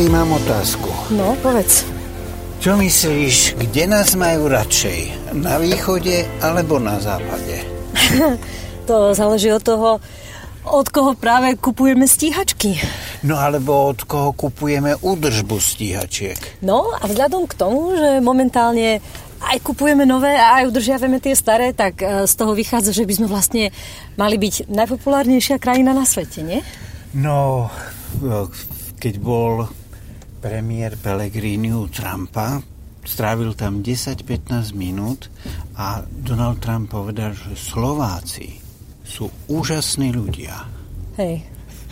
Terry, mám otázku. No, povedz. Čo myslíš, kde nás majú radšej? Na východe alebo na západe? to záleží od toho, od koho práve kupujeme stíhačky. No alebo od koho kupujeme údržbu stíhačiek. No a vzhľadom k tomu, že momentálne aj kupujeme nové a aj udržiavame tie staré, tak e, z toho vychádza, že by sme vlastne mali byť najpopulárnejšia krajina na svete, nie? No, keď bol premiér Pellegrini u Trumpa, strávil tam 10-15 minút a Donald Trump povedal, že Slováci sú úžasní ľudia. Hej.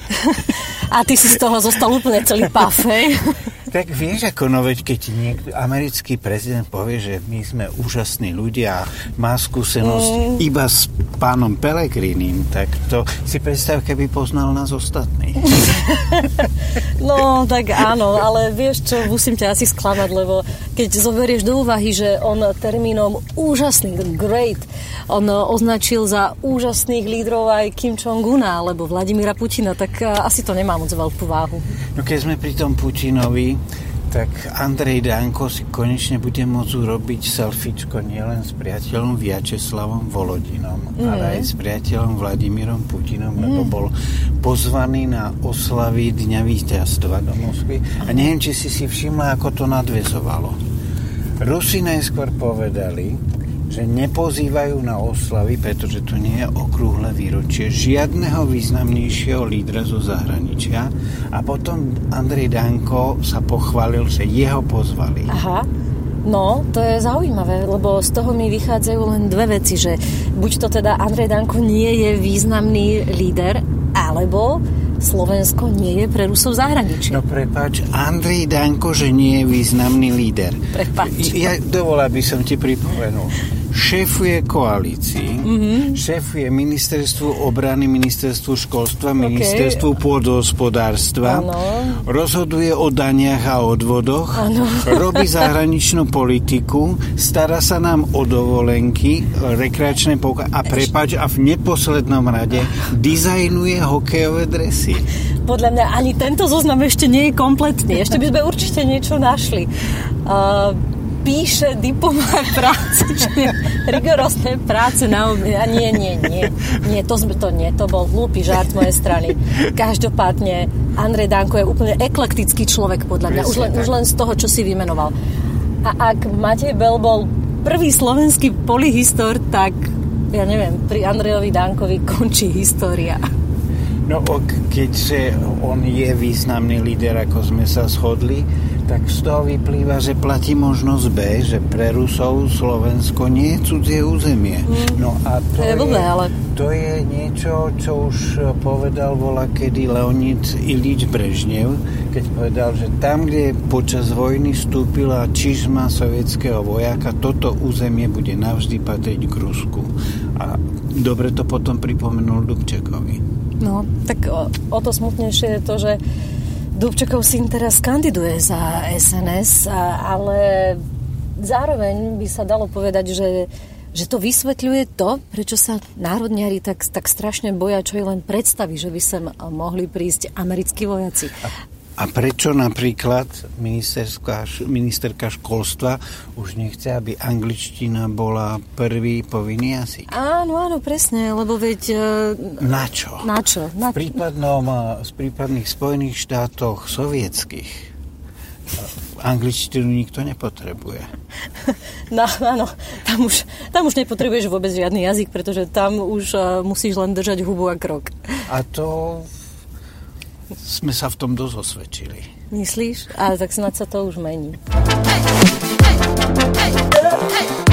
A ty si z toho zostal úplne celý paf, hej? Tak vieš, ako no veď, keď niekto, americký prezident povie, že my sme úžasní ľudia a má skúsenosť mm. iba s pánom Pelegrinim, tak to si predstav, keby poznal nás ostatní. no, tak áno, ale vieš čo, musím ťa asi sklamať, lebo keď zoberieš do úvahy, že on termínom úžasný, great, on označil za úžasných lídrov aj Kim Jong-una alebo Vladimíra Putina, tak asi to nemá moc veľkú váhu. No keď sme pri tom Putinovi, tak Andrej Danko si konečne bude môcť urobiť selfiečko nielen s priateľom Viačeslavom Volodinom, mm. ale aj s priateľom Vladimírom Putinom, mm. lebo bol pozvaný na oslavy Dňa víťazstva do Moskvy. A neviem, či si si všimla, ako to nadvezovalo. Rusi najskôr povedali, že nepozývajú na oslavy, pretože to nie je okrúhle výročie žiadneho významnejšieho lídra zo zahraničia. A potom Andrej Danko sa pochválil, že jeho pozvali. Aha. No, to je zaujímavé, lebo z toho mi vychádzajú len dve veci, že buď to teda Andrej Danko nie je významný líder, alebo Slovensko nie je pre Rusov zahraničie. No prepáč, Andrej Danko, že nie je významný líder. Prepač. Ja dovolá by som ti pripomenul šéfuje koalícii, mm-hmm. šéfuje ministerstvu obrany, ministerstvu školstva, okay. ministerstvu pôdohospodárstva, ano. rozhoduje o daniach a odvodoch, ano. robí zahraničnú politiku, stará sa nám o dovolenky, rekreačné pouka a prepač a v neposlednom rade dizajnuje hokejové dresy. Podľa mňa ani tento zoznam ešte nie je kompletný. Ešte by sme určite niečo našli. Uh, píše diplomové práce, čiže rigorózne práce na a nie, nie, nie, nie, to, to nie, to bol hlúpy žart z mojej strany. Každopádne Andrej Danko je úplne eklektický človek podľa mňa, už len, už len z toho, čo si vymenoval. A ak Matej Bel bol prvý slovenský polyhistor, tak ja neviem, pri Andrejovi Dankovi končí história. No keďže on je významný líder, ako sme sa shodli, tak z toho vyplýva, že platí možnosť B, že pre Rusov Slovensko nie je cudzie územie. Mm. No a to, je, je, ale... to je niečo, čo už povedal vola kedy Leonid Ilič Brežnev, keď povedal, že tam, kde počas vojny vstúpila čižma sovietského vojaka, toto územie bude navždy patriť k Rusku. A dobre to potom pripomenul Dubčekovi. No, tak o, o to smutnejšie je to, že Dubčekov syn teraz kandiduje za SNS, ale zároveň by sa dalo povedať, že, že to vysvetľuje to, prečo sa národniari tak, tak strašne boja, čo je len predstaví, že by sem mohli prísť americkí vojaci. A prečo napríklad ministerka školstva už nechce, aby angličtina bola prvý povinný jazyk? Áno, áno, presne, lebo veď... E, na čo? Na čo? Na... V, prípadnom, z prípadných Spojených štátoch sovietských angličtinu nikto nepotrebuje. No, áno, tam už, tam už nepotrebuješ vôbec žiadny jazyk, pretože tam už uh, musíš len držať hubu a krok. A to sme sa v tom dosť osvedčili. Myslíš? Ale tak snad sa to už mení. Hey, hey, hey,